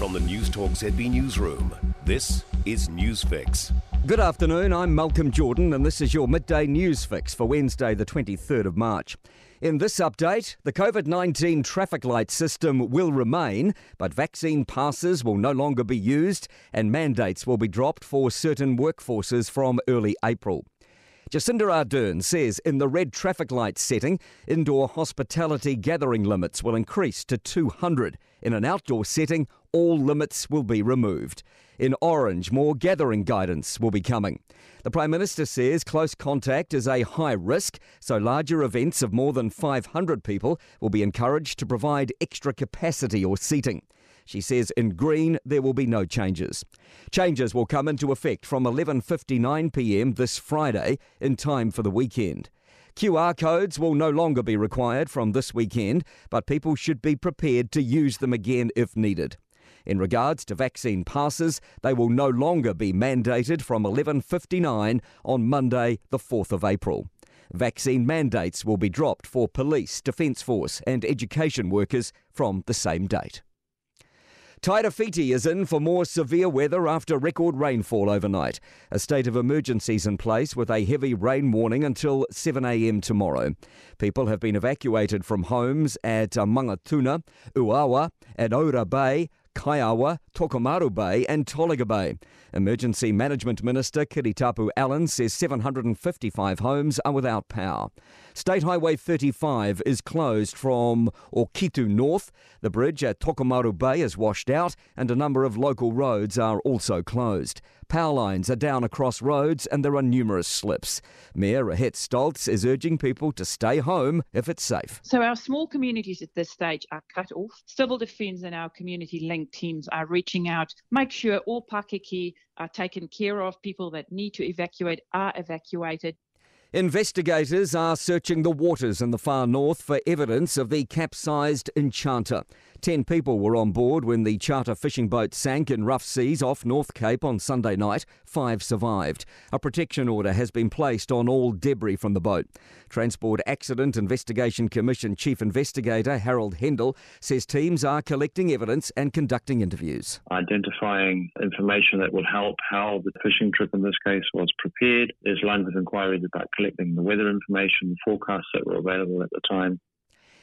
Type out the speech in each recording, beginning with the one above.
From the Newstalk ZB Newsroom, this is Newsfix. Good afternoon, I'm Malcolm Jordan, and this is your midday news fix for Wednesday, the 23rd of March. In this update, the COVID 19 traffic light system will remain, but vaccine passes will no longer be used, and mandates will be dropped for certain workforces from early April. Jacinda Ardern says in the red traffic light setting, indoor hospitality gathering limits will increase to 200. In an outdoor setting, all limits will be removed. In orange, more gathering guidance will be coming. The Prime Minister says close contact is a high risk, so larger events of more than 500 people will be encouraged to provide extra capacity or seating. She says in green there will be no changes. Changes will come into effect from 11:59 p.m. this Friday in time for the weekend. QR codes will no longer be required from this weekend, but people should be prepared to use them again if needed. In regards to vaccine passes, they will no longer be mandated from 11:59 on Monday, the 4th of April. Vaccine mandates will be dropped for police, defence force and education workers from the same date. Tairāwhiti is in for more severe weather after record rainfall overnight. A state of emergency is in place with a heavy rain warning until 7am tomorrow. People have been evacuated from homes at Mangatuna, Uawa, and Ora Bay, Kaiawa, Tokomaru Bay and Tolaga Bay. Emergency Management Minister Kiritapu Allen says 755 homes are without power. State Highway 35 is closed from Okitu North. The bridge at Tokomaru Bay is washed out and a number of local roads are also closed. Power lines are down across roads and there are numerous slips. Mayor Rehette Stoltz is urging people to stay home if it's safe. So our small communities at this stage are cut off. Civil Defence and our community link teams are reaching out, make sure all Pakeke are taken care of, people that need to evacuate are evacuated. Investigators are searching the waters in the far north for evidence of the capsized Enchanter. Ten people were on board when the charter fishing boat sank in rough seas off North Cape on Sunday night. Five survived. A protection order has been placed on all debris from the boat. Transport Accident Investigation Commission Chief Investigator Harold Hendel says teams are collecting evidence and conducting interviews. Identifying information that will help how the fishing trip in this case was prepared. There's lines of inquiries about collecting the weather information, the forecasts that were available at the time.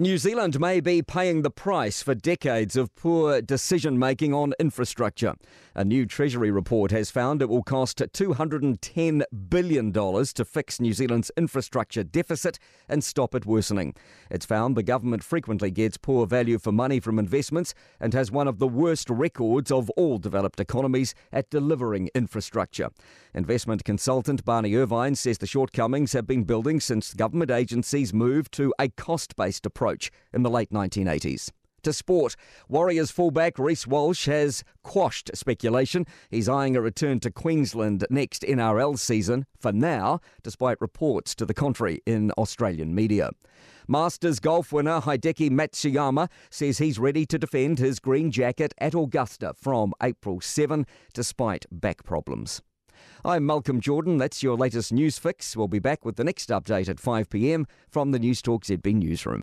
New Zealand may be paying the price for decades of poor decision making on infrastructure. A new Treasury report has found it will cost $210 billion to fix New Zealand's infrastructure deficit and stop it worsening. It's found the government frequently gets poor value for money from investments and has one of the worst records of all developed economies at delivering infrastructure. Investment consultant Barney Irvine says the shortcomings have been building since government agencies moved to a cost based approach in the late 1980s. To sport, Warriors fullback Reece Walsh has quashed speculation. He's eyeing a return to Queensland next NRL season for now, despite reports to the contrary in Australian media. Masters golf winner Hideki Matsuyama says he's ready to defend his green jacket at Augusta from April 7, despite back problems. I'm Malcolm Jordan. That's your latest news fix. We'll be back with the next update at 5 pm from the Newstalk ZB newsroom.